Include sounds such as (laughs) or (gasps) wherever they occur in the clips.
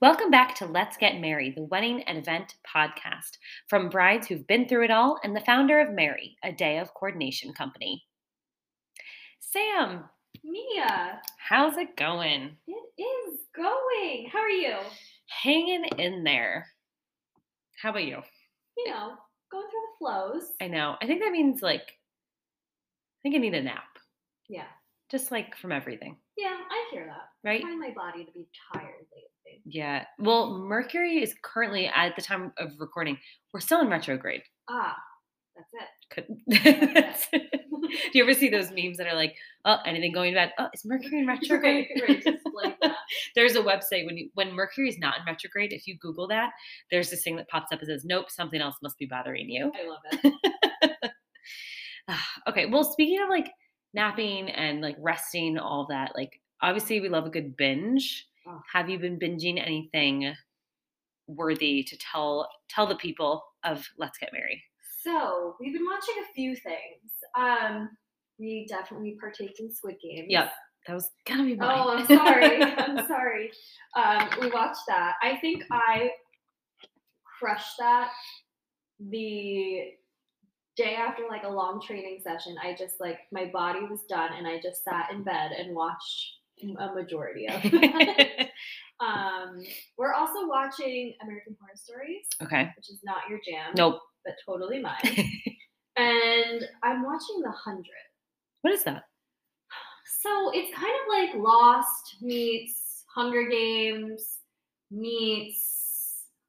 Welcome back to Let's Get Merry, the wedding and event podcast from brides who've been through it all and the founder of Mary, a day of coordination company. Sam, Mia, how's it going? it is going. How are you? Hanging in there. How about you? You know, going through the flows. I know. I think that means like, I think I need a nap, Yeah. Just like from everything, Yeah, I hear that. right? I find my body to be tired lately. Yeah. Well, Mercury is currently at the time of recording. We're still in retrograde. Ah, that's it. Could (laughs) Do you ever see those memes that are like, "Oh, anything going bad? Oh, is Mercury in (laughs) retrograde?" right, right, like (laughs) there's a website when you when Mercury is not in retrograde. If you Google that, there's this thing that pops up and says, "Nope, something else must be bothering you." I love it. Ah, okay. Well, speaking of like napping and like resting, all that, like obviously we love a good binge. Oh. Have you been binging anything worthy to tell tell the people of Let's Get Married? So we've been watching a few things. Um, we definitely partaked in Squid Games. Yep. That was gonna be mine. Oh, I'm sorry. (laughs) I'm sorry. Um, we watched that. I think I crushed that the day after like a long training session. I just like my body was done and I just sat in bed and watched a majority of (laughs) it. um, we're also watching American Horror Stories, okay. which is not your jam, Nope. but totally mine. (laughs) and I'm watching The Hundred. what is that? So it's kind of like Lost meets Hunger Games meets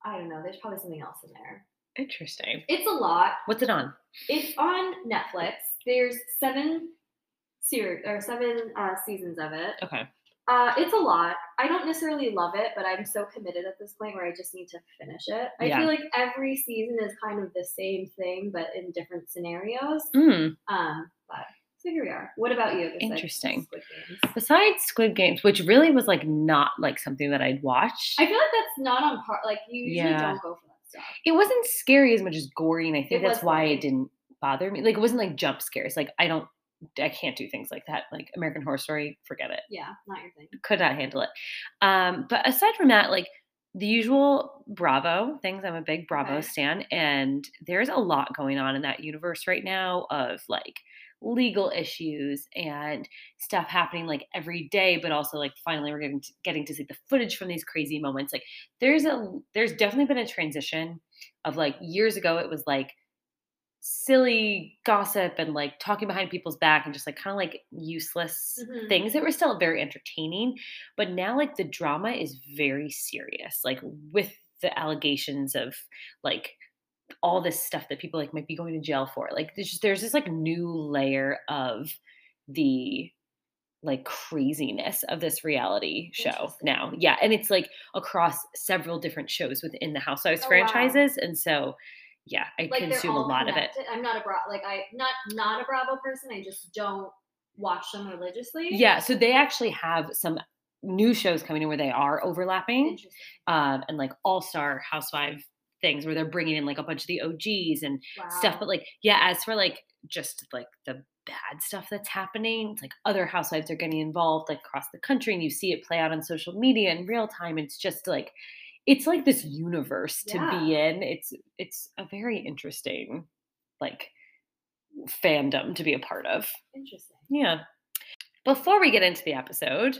I don't know. There's probably something else in there. Interesting. It's a lot. What's it on? It's on Netflix. There's seven series or seven uh, seasons of it. Okay. Uh, it's a lot. I don't necessarily love it, but I'm so committed at this point where I just need to finish it. I Yeah. feel like every season is kind of the same thing, but in different scenarios. Mm. Um, but so here we are. What about you? besides Interesting. Squid Games? Besides Squid Games, which really was like not like something that I'd watched. I feel like that's not on par. Like you usually Yeah. don't go for that stuff. it wasn't scary as much as gory, and I think It that's why it didn't bother me. Like it wasn't like jump scares. Like I don't, I can't do things like that. Like American Horror Story, forget it. Yeah, not your thing. Could not handle it. Um, but aside from that, like the usual Bravo things, I'm a big Bravo Okay. stan, and there's a lot going on in that universe right now of like legal issues and stuff happening like every day but also like finally we're getting to, getting to see the footage from these crazy moments like there's a there's definitely been a transition of like years ago it was like silly gossip and like talking behind people's back and just like kind of like useless Mhm. things that were still very entertaining but now like the drama is very serious like with the allegations of like all this stuff that people like might be going to jail for like there's just there's this like new layer of the like craziness of this reality show now yeah and it's like across several different shows within the housewives Oh, wow. franchises and so yeah i Like consume a lot connected. Of it. I'm not a bra like I not not a Bravo person. I just don't watch them religiously. yeah so they actually have some new shows coming in where they are overlapping um, and like all-star housewife things where they're bringing in like a bunch of the og's and Wow. stuff but like yeah as for like just like the bad stuff that's happening it's like other housewives are getting involved like across the country and you see it play out on social media in real time it's just like it's like this universe to be in it's it's a very interesting like fandom to be a part of Interesting. yeah before we get into the episode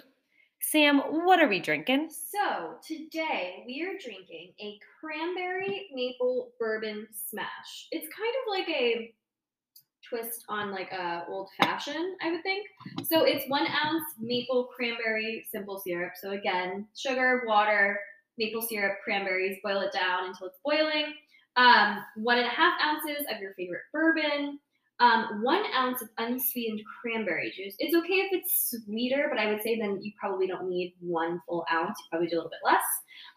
sam what are we drinking So today we are drinking a cranberry maple bourbon smash. It's kind of like a twist on like a old fashioned, I would think. So it's one ounce maple cranberry simple syrup. So again, sugar, water, maple syrup, cranberries. Boil it down until it's boiling. Um, one and a half ounces of your favorite bourbon. Um, one ounce of unsweetened cranberry juice. It's okay if it's sweeter, but I would say then you probably don't need one full ounce. You probably do a little bit less.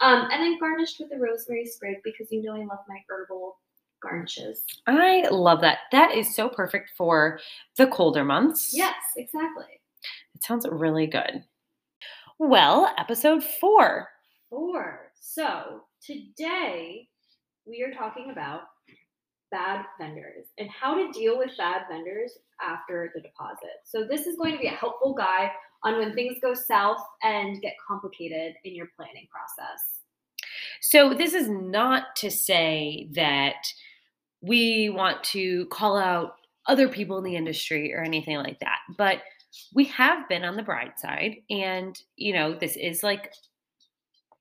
Um, and then garnished with a rosemary sprig because you know I love my herbal garnishes. I love that. That is so perfect for the colder months. Yes, exactly. It sounds really good. Well, episode four. Four. So today we are talking about bad vendors and how to deal with bad vendors after the deposit. So this is going to be a helpful guide on when things go south and get complicated in your planning process. So this is not to say that we want to call out other people in the industry or anything like that, but we have been on the bride side and you know this is like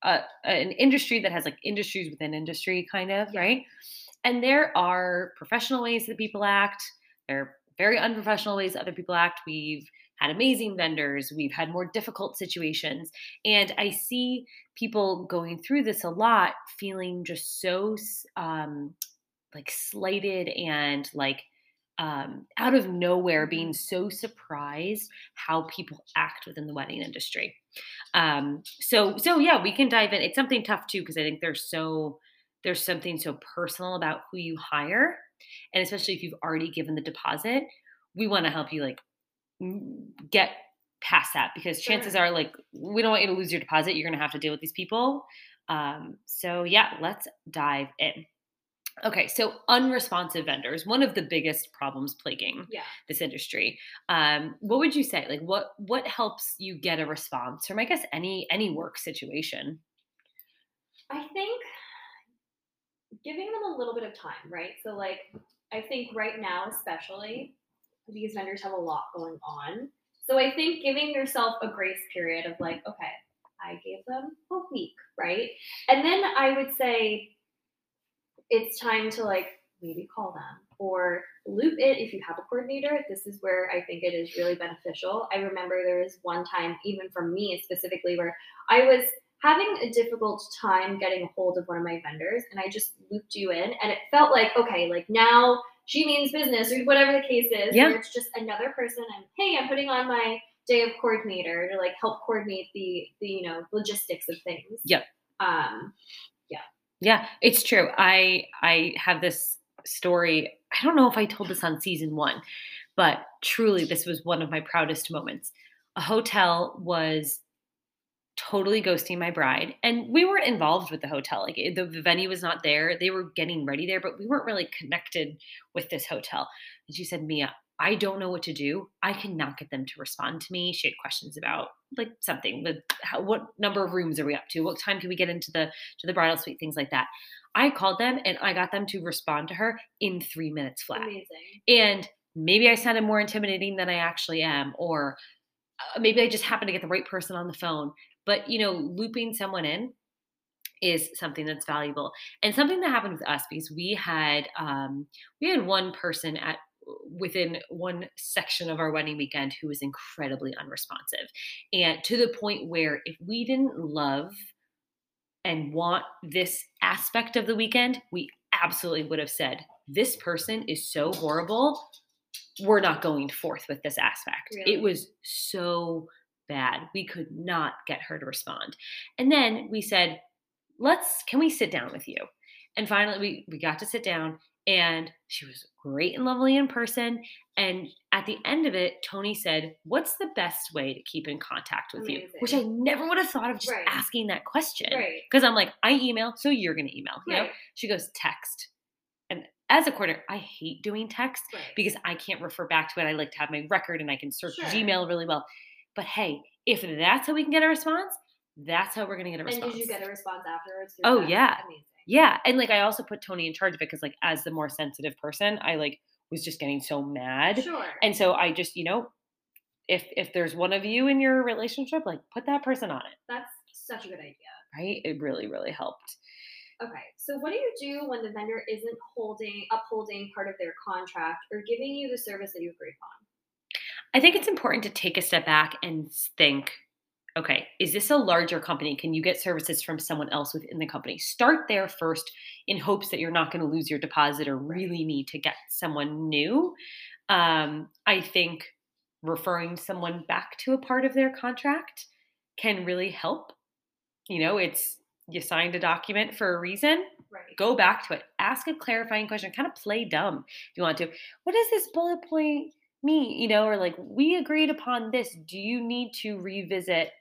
a, an industry that has like industries within industry kind of right and there are professional ways that people act. There are very unprofessional ways other people act. We've had amazing vendors. We've had more difficult situations. And i see people going through this a lot feeling just so um like slighted and like um, out of nowhere being so surprised how people act within the wedding industry. Um, so so yeah, we can dive in. It's something tough too because I think there's so there's something so personal about who you hire, and especially if you've already given the deposit, we want to help you like get past that because chances sure. are like we don't want you to lose your deposit. You're gonna have to deal with these people. Um, so yeah, let's dive in. Okay, so unresponsive vendors, one of the biggest problems plaguing yeah. this industry. Um, what would you say? Like, what what helps you get a response from, I guess, any any work situation? I think giving them a little bit of time, right? So, like, I think right now, especially, these vendors have a lot going on. So, I think giving yourself a grace period of like, okay, I gave them a week, right? And then I would say it's time to like maybe call them or loop it if you have a coordinator. This is where I think it is really beneficial. I remember there was one time, even for me specifically, where I was having a difficult time getting a hold of one of my vendors and I just looped you in and it felt like, okay, like now she means business or whatever the case is. Yeah. it's just another person and hey, I'm putting on my day of coordinator to like help coordinate the the you know logistics of things. Yep. Um yeah, Yeah, it's true. I I have this story. I don't know if I told this on season 1, but truly this was one of my proudest moments. A hotel was totally ghosting my bride and we weren't involved with the hotel like the, the, venue was not there they were getting ready there but we weren't really connected with this hotel and she said mia I don't know what to do. I cannot get them to respond to me. She had questions about like something, the how, what number of rooms are we up to? What time can we get into the to the bridal suite? Things like that. I called them and I got them to respond to her in three minutes flat. Amazing. And maybe I sounded more intimidating than I actually am, or uh, maybe I just happened to get the right person on the phone. But you know, looping someone in is something that's valuable and something that happened with us because we had um, we had one person at within one section of our wedding weekend who was incredibly unresponsive. And to the point where if we didn't love and want this aspect of the weekend, we absolutely would have said, This person is so horrible. We're not going forth with this aspect. Really? It was so bad. We could not get her to respond. And then we said, Let's, can we sit down with you? And finally, we, we got to sit down and she was great and lovely in person. And at the end of it, Tony said, What's the best way to keep in contact with Amazing. you? Which I never would have thought of just right. asking that question. Because I'm like, I email, so you're going to email. You right. know? She goes, Text. And as a coordinator, I hate doing text right. because I can't refer back to it. I like to have my record and I can search sure. Gmail really well. But hey, if that's how we can get a response, that's how we're going to get a response. And did you get a response afterwards? Oh, yeah. Amazing. Yeah, and like I also put Tony in charge of it because like as the more sensitive person, I like was just getting so mad. Sure. And so I just, you know, if if there's one of you in your relationship, like put that person on it. That's such a good idea. Right? It really, really helped. Okay. So what do you do when the vendor isn't holding upholding part of their contract or giving you the service that you agreed upon? I think it's important to take a step back and think okay, is this a larger company? Can you get services from someone else within the company? Start there first in hopes that you're not going to lose your deposit or really need to get someone new. Um, I think referring someone back to a part of their contract can really help. You know, it's you signed a document for a reason. Right. Go back to it. Ask a clarifying question. Kind of play dumb if you want to. What does this bullet point mean? You know, or like, we agreed upon this. Do you need to revisit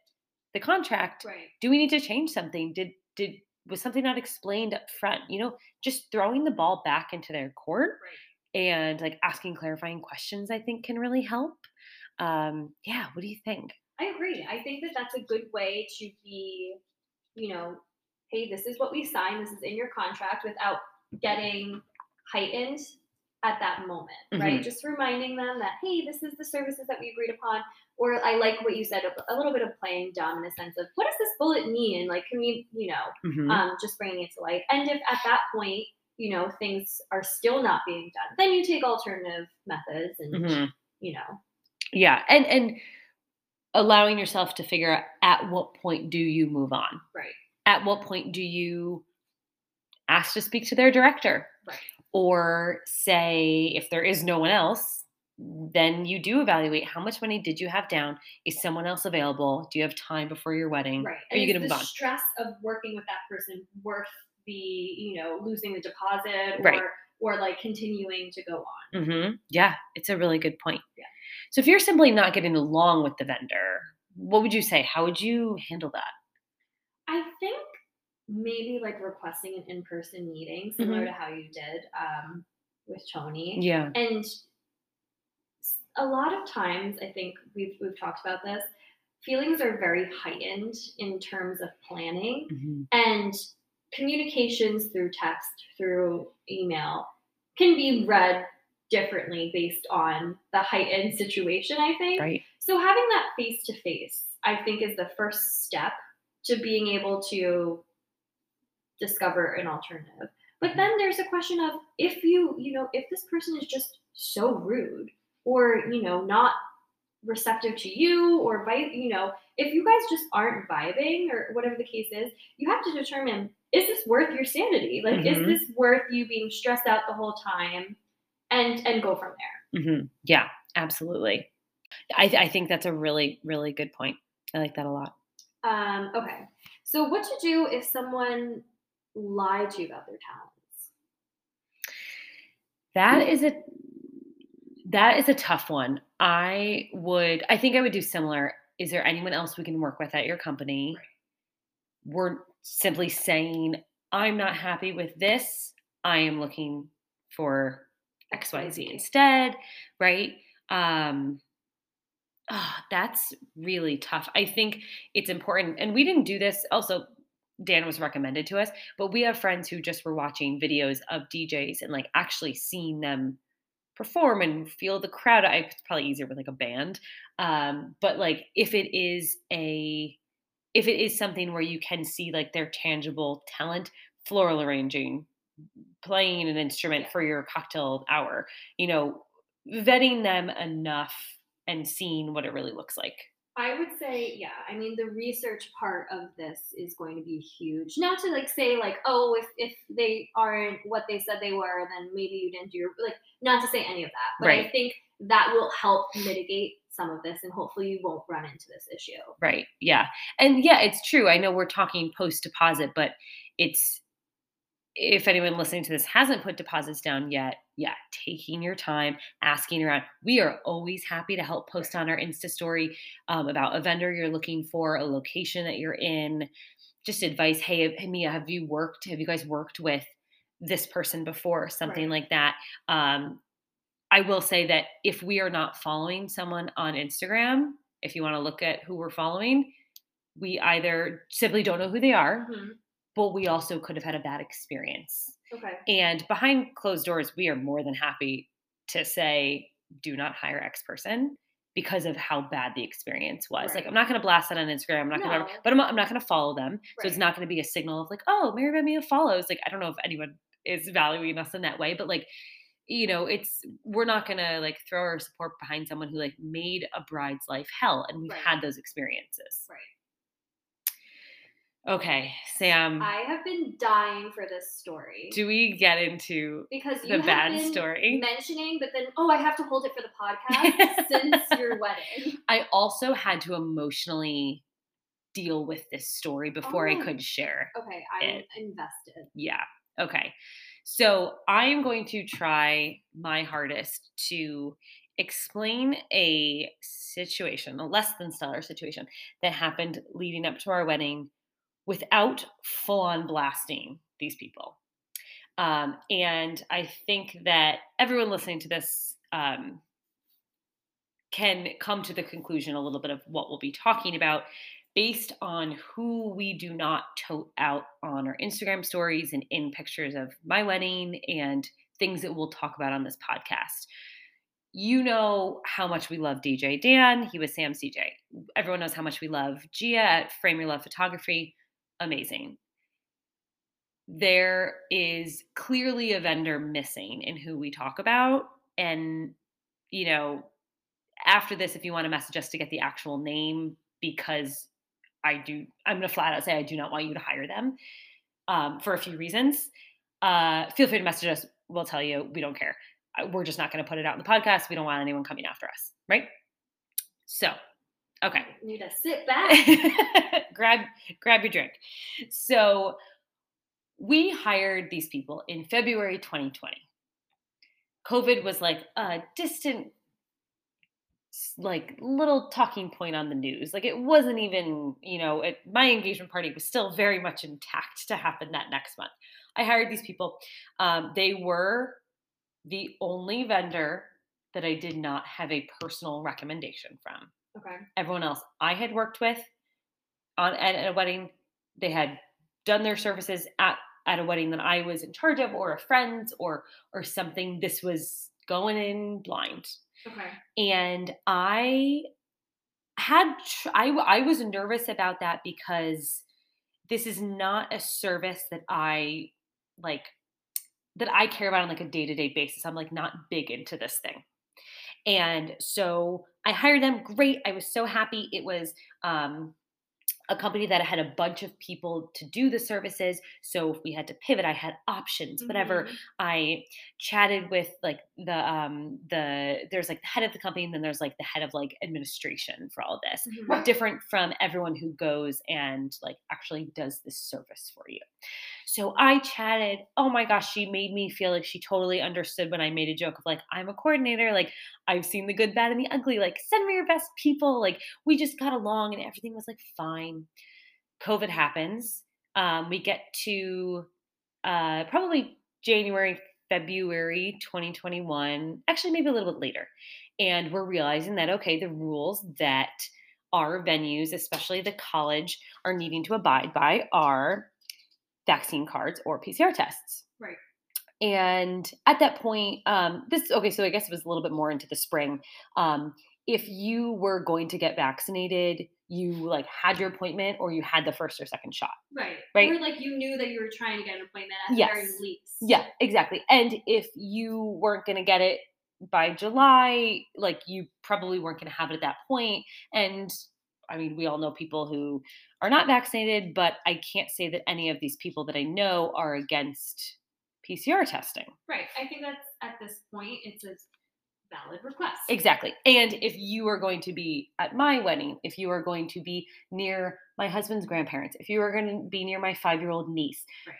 the contract right. do we need to change something did did was something not explained up front you know just throwing the ball back into their court right. and like asking clarifying questions i think can really help um yeah what do you think i agree i think that that's a good way to be you know hey, this is what we signed, this is in your contract without getting heightened at that moment, right? Just reminding them that, hey, this is the services that we agreed upon. Or I like what you said, a, a little bit of playing dumb in the sense of, what does this bullet mean? Like, can we, you know, Mhm. um, just bringing it to light. And if at that point, you know, things are still not being done, then you take alternative methods and, Mhm. you know, Yeah, and and allowing yourself to figure out at what point do you move on? right, At what point do you ask to speak to their director? right, Or say if there is no one else, then you do evaluate how much money did you have down? Is someone else available? Do you have time before your wedding? right. Are you going to the move on? stress of working with that person worth the, you know, losing the deposit or, Right. or like continuing to go on? Mm-hmm. Yeah, it's a really good point. Yeah. So if you're simply not getting along with the vendor, what would you say? How would you handle that? I think maybe like requesting an in-person meeting, similar to how you did um, with Tony. Mm-hmm. Yeah. And a lot of times, I think we've we've talked about this. Feelings are very heightened in terms of planning Mhm. and communications through text, through email, can be read differently based on the heightened situation. I think. Right. So having that face to face, I think, is the first step to being able to discover an alternative. But then there's a question of if you, you know, if this person is just so rude or, you know, not receptive to you or vi- you know, if you guys just aren't vibing or whatever the case is, you have to determine is this worth your sanity? Like is Mhm. this worth you being stressed out the whole time and and go from there. hmm Yeah, absolutely. I, I think that's a really, really good point. I like that a lot. Um, okay. So what to do if someone lied to you about their talents? That is a that is a tough one. I would I think I would do similar. Is there anyone else we can work with at your company? Right. We're simply saying, I'm not happy with this. I am looking for XYZ instead, right? Um ah, that's really tough. I think it's important, and we didn't do this. Also, Dan was recommended to us, but we have friends who just were watching videos of DJs and like actually seeing them perform and feel the crowd. I, it's probably easier with like a band, um, but like if it is a if it is something where you can see like their tangible talent, floral arranging, playing an instrument for your cocktail hour, you know, vetting them enough and seeing what it really looks like. I would say, yeah. I mean, the research part of this is going to be huge. Not to like say like, oh, if if they aren't what they said they were, then maybe you didn't do your like. Not to say any of that, but I think that will help mitigate some of this, and hopefully you won't run into this issue. Right. Yeah. And yeah, it's true. I know we're talking post deposit, but it's if anyone listening to this hasn't put deposits down yet, yeah, taking your time, asking around. We are always happy to help post on our Insta story um, about a vendor you're looking for, a location that you're in, just advice. Hey, hey, Mia, have you worked? Have you guys worked with this person before? Something Right. like that. Um, I will say that if we are not following someone on Instagram, if you want to look at who we're following, we either simply don't know who they are, Mhm. But we also could have had a bad experience. Okay. And behind closed doors, we are more than happy to say, do not hire X person because of how bad the experience was. Like, I'm not going to blast that on Instagram. I'm not going to, but I'm, not- I'm not going to follow them. So it's not going to be a signal of like, oh, Mary Beth Mia follows. Like, I don't know if anyone is valuing us in that way, but like, you know, it's we're not gonna like throw our support behind someone who like made a bride's life hell, and we've Right. had those experiences. Right. Okay, Sam, I have been dying for this story do we get into because the bad story? mentioning, but then oh, I have to hold it for the podcast (laughs) since your wedding. I also had to emotionally deal with this story before I Oh. could share. Okay, I'm It- invested. Yeah. Okay. So I am going to try my hardest to explain a situation, a less than stellar situation that happened leading up to our wedding without full on blasting these people. Um, and I think that everyone listening to this um, can come to the conclusion a little bit of what we'll be talking about based on who we do not tote out on our Instagram stories and in pictures of my wedding and things that we'll talk about on this podcast. You know how much we love DJ Dan. He was Sam CJ. Everyone knows how much we love Gia at Frame Your Love Photography. Amazing. There is clearly a vendor missing in who we talk about. And, you know, after this, if you want to message us to get the actual name, because I do, I'm going to flat out say I do not want you to hire them um, for a few reasons. Uh, feel free to message us. We'll tell you we don't care. Uh, we're just not going to put it out in the podcast. We don't want anyone coming after us, right? So, okay. You need to sit (laughs) back. grab grab your drink. So, we hired these people in February 2020. COVID was like a distant like little talking point on the news. Like it wasn't even, you know, it, my engagement party was still very much intact to happen that next month. I hired these people. Um, they were the only vendor that I did not have a personal recommendation from. Okay. Everyone else I had worked with on at, at a wedding, they had done their services at at a wedding that I was in charge of, or a friend's, or or something. This was going in blind. Okay. And I had tr- I I was nervous about that because this is not a service that I like that I care about on like a day-to-day basis. I'm like not big into this thing. And so I hired them. Great. I was so happy. It was um a company that had a bunch of people to do the services. So if we had to pivot, I had options, whatever. Mhm. I chatted with like the um the there's like the head of the company and then there's like the head of like administration for all this. Mhm. Different from everyone who goes and like actually does this service for you. So I chatted. Oh my gosh, she made me feel like she totally understood when I made a joke of like, I'm a coordinator, like I've seen the good, bad, and the ugly. Like, send me your best people. Like, we just got along and everything was like fine. COVID happens. Um, we get to uh, probably January, February 2021, actually, maybe a little bit later. And we're realizing that, okay, the rules that our venues, especially the college, are needing to abide by are vaccine cards or PCR tests. Right. And at that point, um, this okay, so I guess it was a little bit more into the spring. Um, if you were going to get vaccinated, you like had your appointment or you had the first or second shot. Right. Right. Or like you knew that you were trying to get an appointment at the very Yes. least. Yeah, exactly. And if you weren't going to get it by July, like you probably weren't going to have it at that point. And I mean, we all know people who are not vaccinated, but I can't say that any of these people that I know are against PCR testing. Right. I think that's at this point it's a valid request. Exactly. And if you are going to be at my wedding, if you are going to be near my husband's grandparents, if you are going to be near my five year old niece, Right.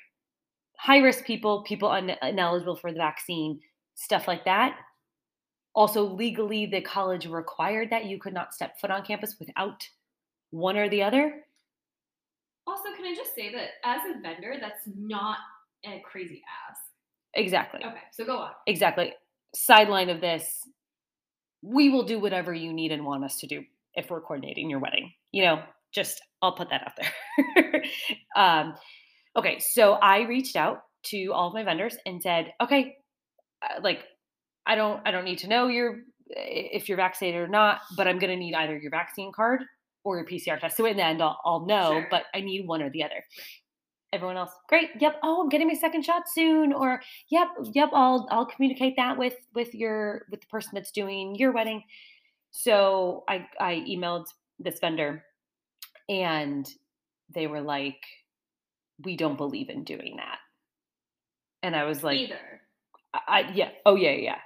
high risk people, people un- ineligible for the vaccine, stuff like that. Also, legally, the college required that you could not step foot on campus without one or the other. Also, can I just say that as a vendor, that's not a crazy ask. Exactly. Okay, so go on. Exactly. Sideline of this, we will do whatever you need and want us to do if we're coordinating your wedding. You know, just I'll put that out there. (laughs) um, okay, so I reached out to all of my vendors and said, okay, uh, like I don't I don't need to know your if you're vaccinated or not, but I'm going to need either your vaccine card or your PCR test. So in the end, I'll, I'll know, Sure. but I need one or the other. Everyone else, great. Yep. Oh, I'm getting my second shot soon. Or yep, yep. I'll I'll communicate that with with your with the person that's doing your wedding. So I I emailed this vendor, and they were like, "We don't believe in doing that." And I was like, Either. I, I- yeah. Oh yeah, yeah.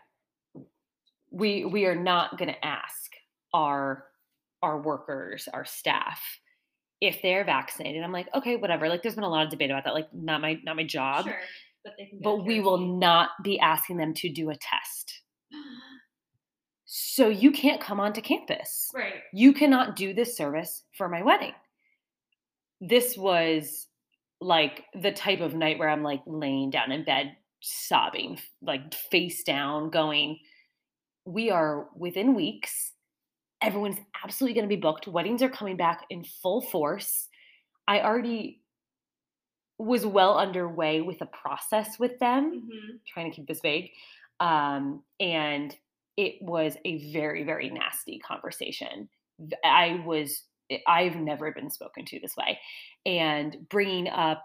We we are not going to ask our our workers, our staff, if they're vaccinated. I'm like, okay, whatever. Like, there's been a lot of debate about that. Like, not my not my job. Sure. But they can But we will not be asking them to do a test. (gasps) So you can't come onto campus right. you cannot do this service for my wedding. This was like the type of night where I'm like laying down in bed, sobbing, like face down, going, We are within weeks Everyone's absolutely going to be booked. Weddings are coming back in full force. I already was well underway with a process with them, Mhm. trying to keep this vague. Um, and it was a very, very nasty conversation. I was, I've never been spoken to this way. And bringing up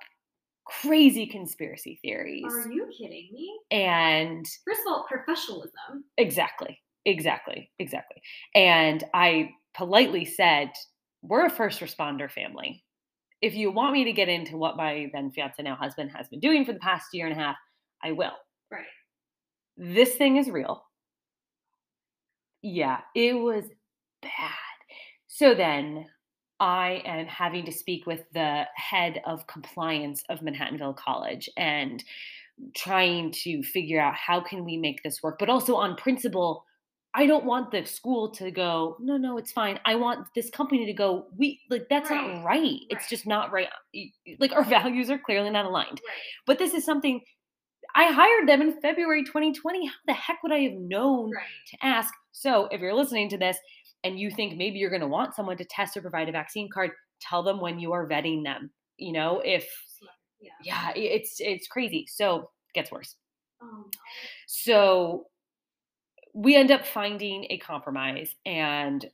crazy conspiracy theories. Are you kidding me? And First of all, professionalism. Exactly. Exactly. Exactly. And I politely said, We're a first responder family. If you want me to get into what my then fiance, now husband, has been doing for the past year and a half, I will. Right. This thing is real. Yeah, it was bad. So then I am having to speak with the head of compliance of Manhattanville College and trying to figure out how can we make this work but also on principle i don't want the school to go no no it's fine i want this company to go we like that's Right, not right it's just not right like our (laughs) values are clearly not aligned Right. but this is something i hired them in february 2020 how the heck would i have known Right. to ask so if you're listening to this and you think maybe you're going to want someone to test or provide a vaccine card tell them when you are vetting them you know if Yeah. yeah it's it's crazy so gets worse um, Oh no. so we end up finding a compromise and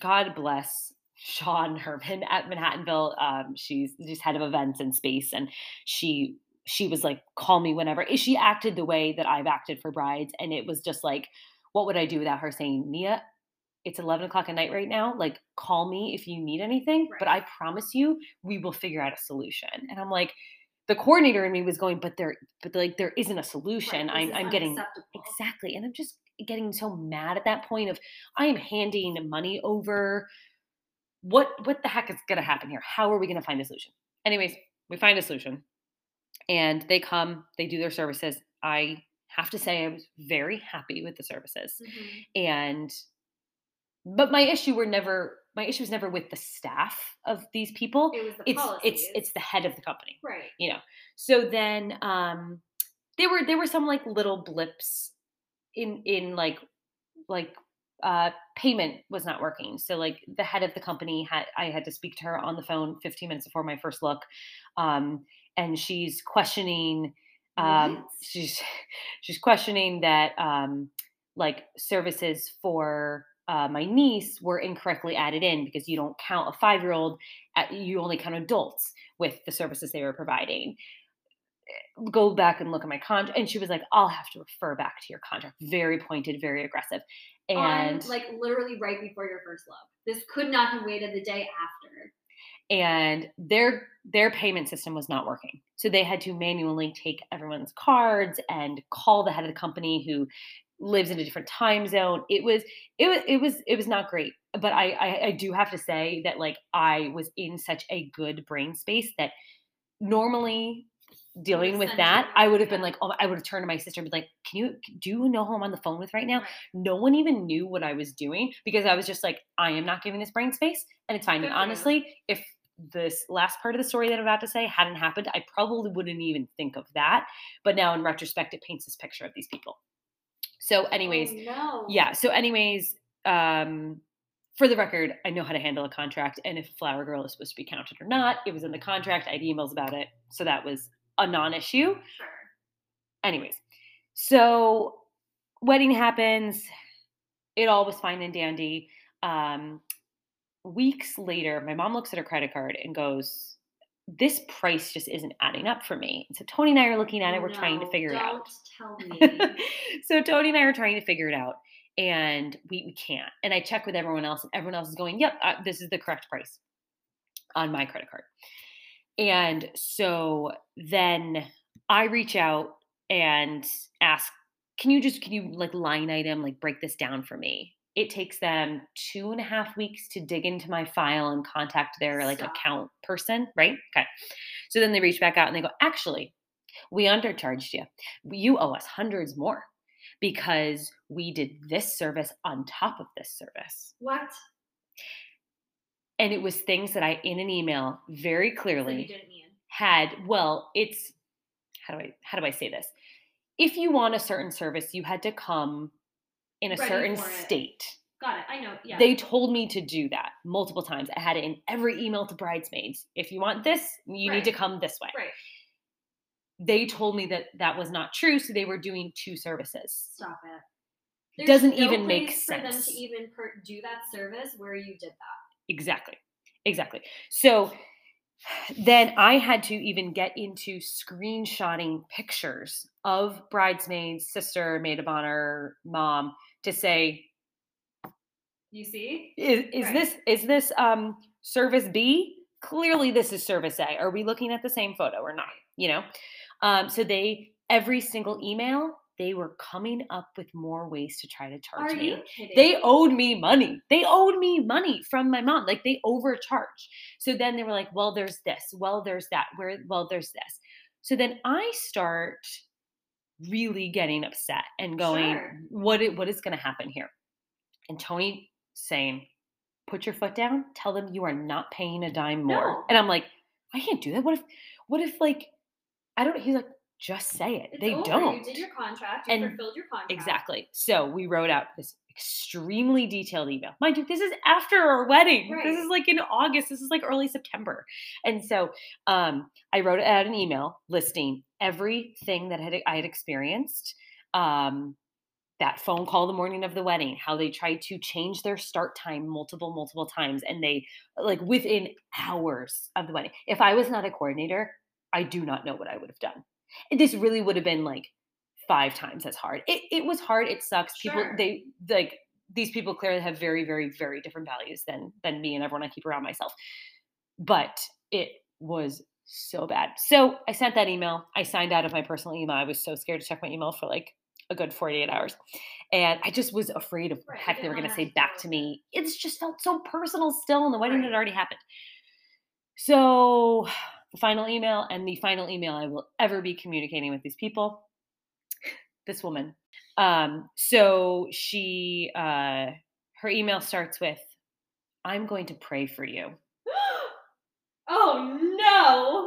god bless sean herman at manhattanville. Um, she's just head of events and space and she she was like call me whenever. She acted the way that i've acted for brides and it was just like what would i do without her saying nia it's 11 o'clock at night right now. Like call me if you need anything but i promise you we will figure out a solution and i'm like the coordinator in me was going but there but like there isn't a solution. Right, i'm, I'm getting exactly and i'm just getting so mad at that point of i am handing money over what what the heck is going to happen here how are we going to find a solution anyways we find a solution and they come they do their services i have to say i was very happy with the services Mhm. and but my issue were never my issue was never with the staff of these people It was the it's policies. it's it's the head of the company right. you know so then um there were there were some like little blips in in like like uh payment was not working. So like the head of the company had i had to speak to her on the phone 15 minutes before my first look um and she's questioning um she's (laughs) she's questioning that um like services for uh, my niece were incorrectly added in because you don't count a five year old you only count adults with the services they were providing go back and look at my contract and she was like i'll have to refer back to your contract. Very pointed very aggressive. And On, like literally right before your first look. This could not have waited the day after. and their their payment system was not working. So they had to manually take everyone's cards and call the head of the company who lives in a different time zone. It was it was it was it was not great. But I, I i do have to say that like i was in such a good brain space that normally dealing with that i would have been like oh i would have turned to my sister and be like can you do you know who i'm on the phone with right now Right. no one even knew what I was doing because I was just like, I am not giving this brain space and it's fine. Good And honestly, if this last part of the story that I'm about to say hadn't happened, I probably wouldn't even think of that. But now in retrospect, it paints this picture of these people. So, anyways, Oh, no. yeah. So, anyways, um, for the record, I know how to handle a contract and if flower girl is supposed to be counted or not. It was in the contract. I had emails about it. So that was a non-issue Sure. anyways so wedding happens it all was fine and dandy um weeks later my mom looks at her credit card and goes this price just isn't adding up for me and so tony and i are looking at it we're trying to No, figure it out Don't tell me. (laughs) so Tony and I are trying to figure it out, and we, we can't. And I check with everyone else, and everyone else is going, "Yep, uh, this is the correct price on my credit card." And so then I reach out and ask, "Can you just can you like line item like break this down for me?" It takes them two and a half weeks to dig into my file and contact their like Stop. account person, right? Okay. So then they reach back out and they go, "Actually, we undercharged you. You owe us hundreds more because we did this service on top of this service. what? And it was things that I, in an email, very clearly had. Well, it's how do I how do I say this? If you want a certain service, you had to come in a Ready certain state, Got it. I know. Yeah. They told me to do that multiple times. I had it in every email to bridesmaids. If you want this, you need to come this way. right. They told me that that was not true, so they were doing two services. Stop it. It There's doesn't no even make place for them sense. to even per- do that service where you did that. Exactly. Exactly. So then I had to even get into screenshotting pictures of bridesmaids, sister, maid of honor, mom to say, You see? is, is Right. this is this um service B? Clearly this is service A. Are we looking at the same photo or not? You know? Um, so they every single email, they were coming up with more ways to try to charge Are me. you? They owed me money. They owed me money from my mom. Like they overcharged. So then they were like, well, there's this. Well, there's that. Where well, there's this. So then I start really getting upset and going, sure. what, what is going to happen here? And Tony saying, put your foot down, tell them you are not paying a dime more. No. And I'm like, I can't do that. What if what if like I don't he's like, just say it. It's they over. don't. You did your contract. You And- fulfilled your contract. Exactly. So we wrote out this extremely detailed email. Mind you, this is after our wedding. This is like in August. This is like early September. And so um, I wrote out an email listing everything that had I had experienced. Um, that phone call the morning of the wedding, how they tried to change their start time multiple, multiple times, and they like within hours of the wedding. If I was not a coordinator, I do not know what I would have done. This really would have been like five times as hard. It it was hard. It sucks. People Sure. they like these people clearly have very very very different values than than me and everyone I keep around myself. But it was so bad. So I sent that email. I signed out of my personal email. I was so scared to check my email for like a good 48 hours. And I just was afraid of what Right, heck they were going wanna say back to me. It's just felt so personal still, and the wedding had already happened. So the final email and the final email I will ever be communicating with these people. This woman. Um, so she uh her email starts with, I'm going to pray for you. (gasps) oh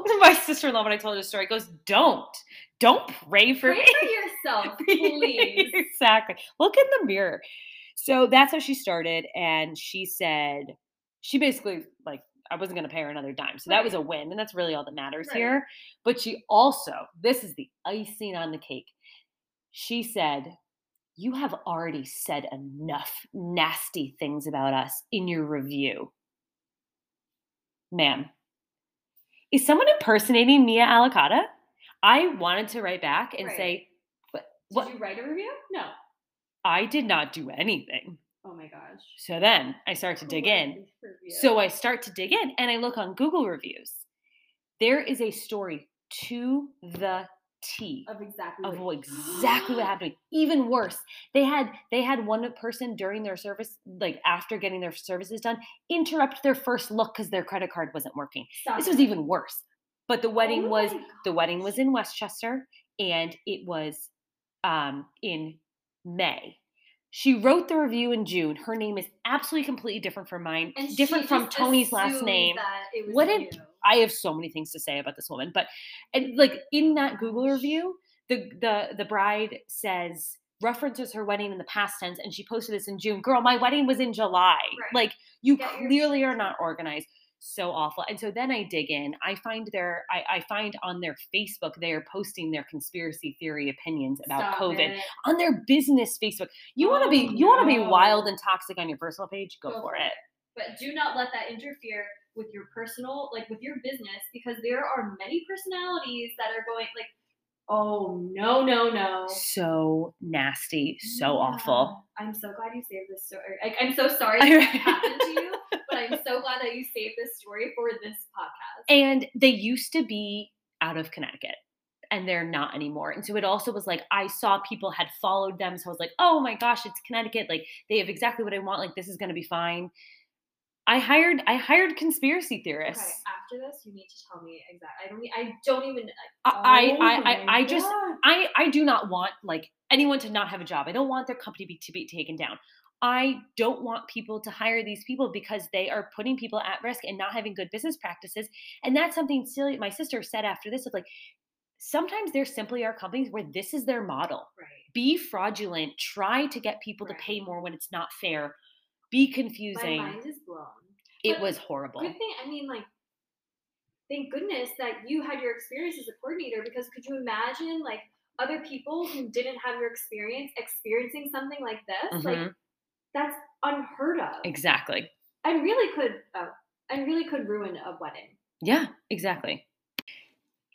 no! (laughs) My sister-in-law, when I told her the story, goes, Don't. Don't pray for Pray me. for (laughs) yourself, please. exactly. Look in the mirror. So that's how she started. And she said, she basically, like, I wasn't going to pay her another dime. So that was a win. And that's really all that matters Right. here. But she also, this is the icing on the cake. She said, You have already said enough nasty things about us in your review. Ma'am, is someone impersonating Mia Alicata? I wanted to write back and Right. say, "What? Did What? you write a review? No. I did not do anything." Oh my gosh. So then I start to dig in. So I start to dig in and I look on Google reviews. There is a story to the T of exactly of what exactly what (gasps) happened. Even worse, they had they had one person during their service, like after getting their services done, interrupt their first look because their credit card wasn't working. Stop This was even worse. But the wedding Oh was my the wedding was in Westchester and it was um, in May. She wrote the review in June. Her name is absolutely completely different from mine, And different from Tony's last name. That it was What if- I have so many things to say about this woman, but and like in that Google review, the the the bride says references her wedding in the past tense, and she posted this in June. Girl, my wedding was in July. Right. Like you Get clearly shit are not organized. So awful. And so then I dig in. I find their I, I find on their Facebook they are posting their conspiracy theory opinions about Stop COVID it. on their business Facebook. You want to be Oh, you want to be wild and toxic on your personal page? Go, Go for it. But do not let that interfere with your personal, like with your business, because there are many personalities that are going like, oh no, no, no. So nasty, so awful. I'm so glad you saved this story. Like, I'm so sorry (laughs) that happened to you, I'm so glad that you saved this story for this podcast. And they used to be out of Connecticut and they're not anymore. And so it also was like I saw people had followed them. So I was like, oh my gosh, it's Connecticut. Like they have exactly what I want. Like this is gonna be fine. I hired I hired conspiracy Okay, theorists. after this, you need to tell me exactly. I don't. I don't even. I Oh I I, I, I just I I do not want like anyone to not have a job. I don't want their company be, to be taken down. I don't want people to hire these people because they are putting people at risk and not having good business practices. And that's something silly. My sister said after this of like, sometimes there simply are companies where this is their model. Right. Be fraudulent, try to get people to pay more when it's not fair. be confusing. My mind is blown. It But was horrible. Good thing, I mean, like, thank goodness that you had your experience as a coordinator because could you imagine, like, other people who didn't have your experience experiencing something like this? Like, Mhm. That's unheard of. Exactly. And really could, oh, and really could ruin a wedding. Yeah, exactly.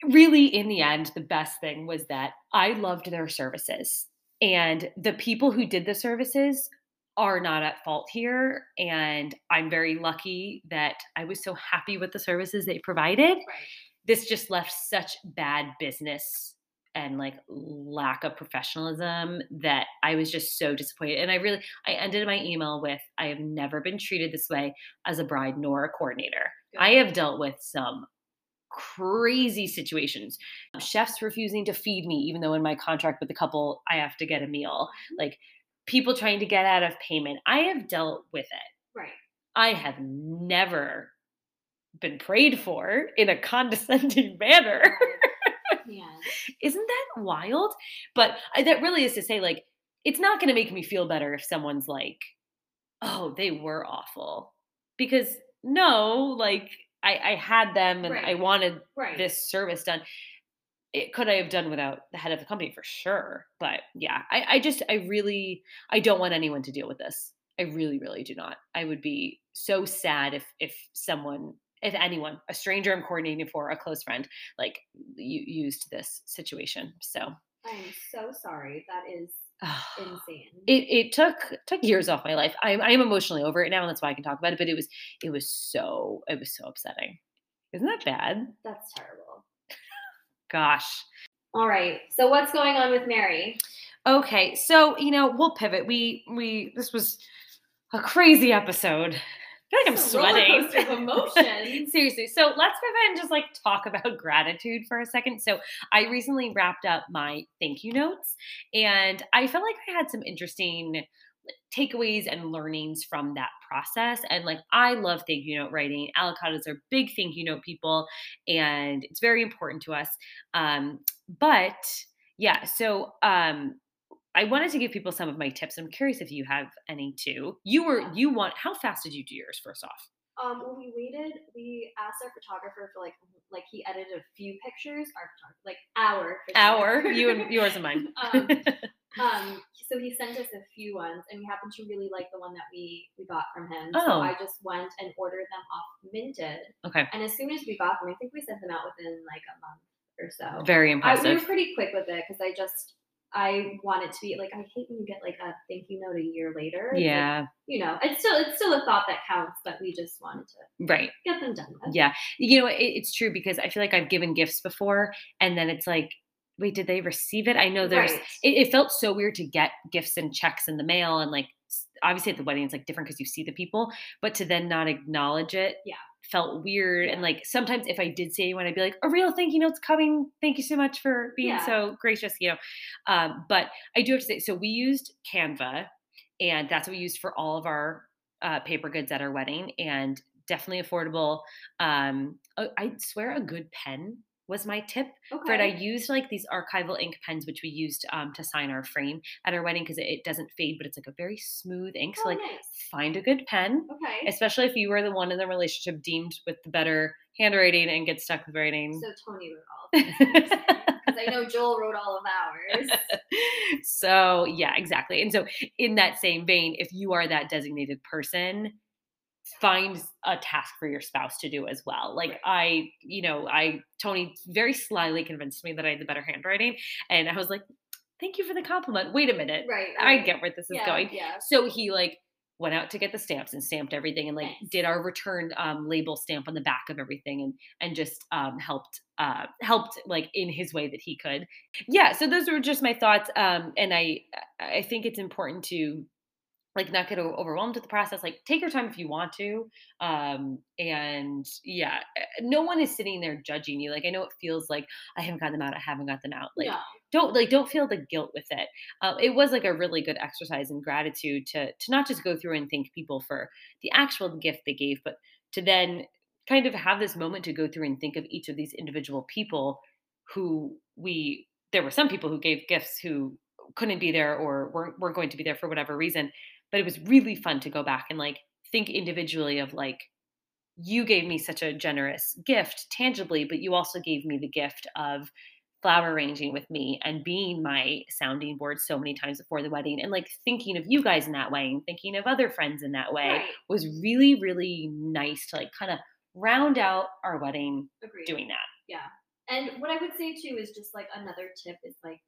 Really, in the end, the best thing was that I loved their services. And the people who did the services are not at fault here. And I'm very lucky that I was so happy with the services they provided. Right. This just left such bad business and like lack of professionalism that I was just so disappointed. And I really, I ended my email with I have never been treated this way as a bride nor a coordinator. I have dealt with some crazy situations. Chefs refusing to feed me, even though in my contract with the couple, I have to get a meal. Mm-hmm. Like people trying to get out of payment. I have dealt with it. Right. I have never been prayed for in a condescending (laughs) manner. Yeah. Isn't that wild? But I, that really is to say, like, it's not going to make me feel better if someone's like, oh, they were awful. Because no, like, I, I had them and I wanted Right. this service done. It could I have done without the head of the company for sure. But yeah, I, I just, I really, I don't want anyone to deal with this. I really, really do not. I would be so sad if, if someone, if anyone, a stranger I'm coordinating for, a close friend, like you used this situation. So I'm so sorry. That is (sighs) insane. it, it took took years off my life. I'm I'm emotionally over it now, and that's why I can talk about it. But it was it was so it was so upsetting. Isn't that bad? That's terrible. Gosh. All right. So what's going on with Mary? Okay, so you know we'll pivot. We we this was a crazy episode. I feel like I'm sweating. of emotions. (laughs) Seriously. So let's pivot and just like talk about gratitude for a second. So I recently wrapped up my thank you notes, and I felt like I had some interesting takeaways and learnings from that process. And like, I love thank you note writing. Avocados are big thank you note people, and it's very important to us. Um, but yeah, so um, I wanted to give people some of my tips. I'm curious if you have any too. You were Yeah. you want how fast did you do yours first off? Um, well, we waited. We asked our photographer for like, like he edited a few pictures. Our photographer, like our Hour, you and yours and mine. (laughs) um, (laughs) um, so he sent us a few ones, and we happened to really like the one that we we got from him. Oh. So I just went and ordered them off Minted, okay, and as soon as we got them, I think we sent them out within like a month or so. very impressive. I, we were pretty quick with it because I just I want it to be like I hate when you get like a thank you note a year later. It's like, yeah, you know, it's still it's still a thought that counts, but we just wanted to right. get them done with. Yeah, you know it, it's true because I feel like I've given gifts before, and then it's like, wait, did they receive it? I know there's. Right. It, it felt so weird to get gifts and checks in the mail, and like obviously at the wedding it's like different because you see the people, but to then not acknowledge it, Yeah. Felt weird. And like sometimes if I did say anyone, I'd be like, a real thank you note's coming. Thank you so much for being Yeah. so gracious, you know. Um, but I do have to say, so we used Canva, and that's what we used for all of our uh, paper goods at our wedding, and definitely affordable. Um, uh, I swear a good pen was my tip. Okay. Fred, I used like these archival ink pens, which we used um, to sign our frame at our wedding because it, it doesn't fade, but it's like a very smooth ink. So oh, like, nice. find a good pen, Okay. especially if you were the one in the relationship deemed with the better handwriting and get stuck with writing. So Tony wrote all (laughs) because I know Joel wrote all of ours. (laughs) so yeah, exactly. And so in that same vein, if you are that designated person, find a task for your spouse to do as well. Like Right. I, you know, I Tony very slyly convinced me that I had the better handwriting, and I was like, "Thank you for the compliment." Wait a minute, Right. I get where this is going. Yeah. So he like went out to get the stamps and stamped everything and like Nice. did our return um, label stamp on the back of everything and and just um, helped uh, helped like in his way that he could. Yeah, so those were just my thoughts um, and I I think it's important to like not get overwhelmed with the process like take your time if you want to um and yeah eh, no one is sitting there judging you like i know it feels like i haven't got them out i haven't got them out like no. don't like don't feel the guilt with it. Um, it was like a really good exercise in gratitude to to not just go through and thank people for the actual gift they gave, but to then kind of have this moment to go through and think of each of these individual people who we there were some people who gave gifts who couldn't be there or weren't, weren't going to be there for whatever reason but it was really fun to go back and like think individually of like you gave me such a generous gift tangibly, but you also gave me the gift of flower arranging with me and being my sounding board so many times before the wedding and like thinking of you guys in that way and thinking of other friends in that way Right. was really really nice to like kind of round out our wedding Agreed. doing that Yeah. And what I would say too is just like another tip is like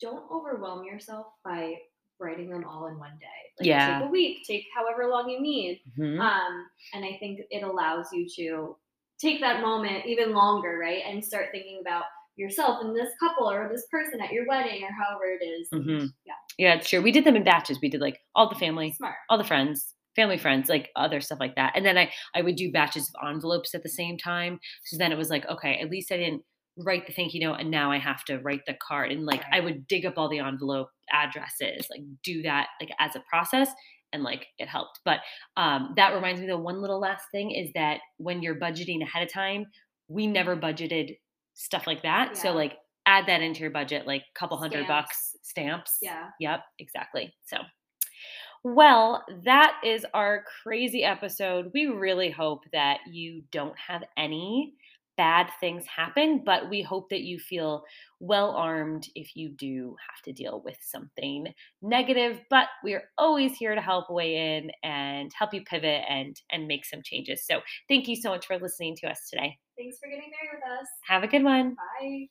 don't overwhelm yourself by writing them all in one day. Like Yeah. take a week, take however long you need. Mhm. Um, and I think it allows you to take that moment even longer, right? And start thinking about yourself and this couple or this person at your wedding or however it is. Mhm. Yeah. yeah it's true we did them in batches we did like all the family Smart. all the friends family friends like other stuff like that and then i i would do batches of envelopes at the same time so then it was like okay at least i didn't write the thank you note and now i have to write the card and like i would dig up all the envelope addresses like do that like as a process and like it helped but um that reminds me the one little last thing is that when you're budgeting ahead of time we never budgeted stuff like that so like add that into your budget like a couple hundred Stamps. bucks stamps Yeah. Yep, exactly. So, well, that is our crazy episode. We really hope that you don't have any bad things happen, but we hope that you feel well armed if you do have to deal with something negative. But we are always here to help weigh in and help you pivot and and make some changes. So, thank you so much for listening to us today. Thanks for getting married with us. Have a good one. Bye.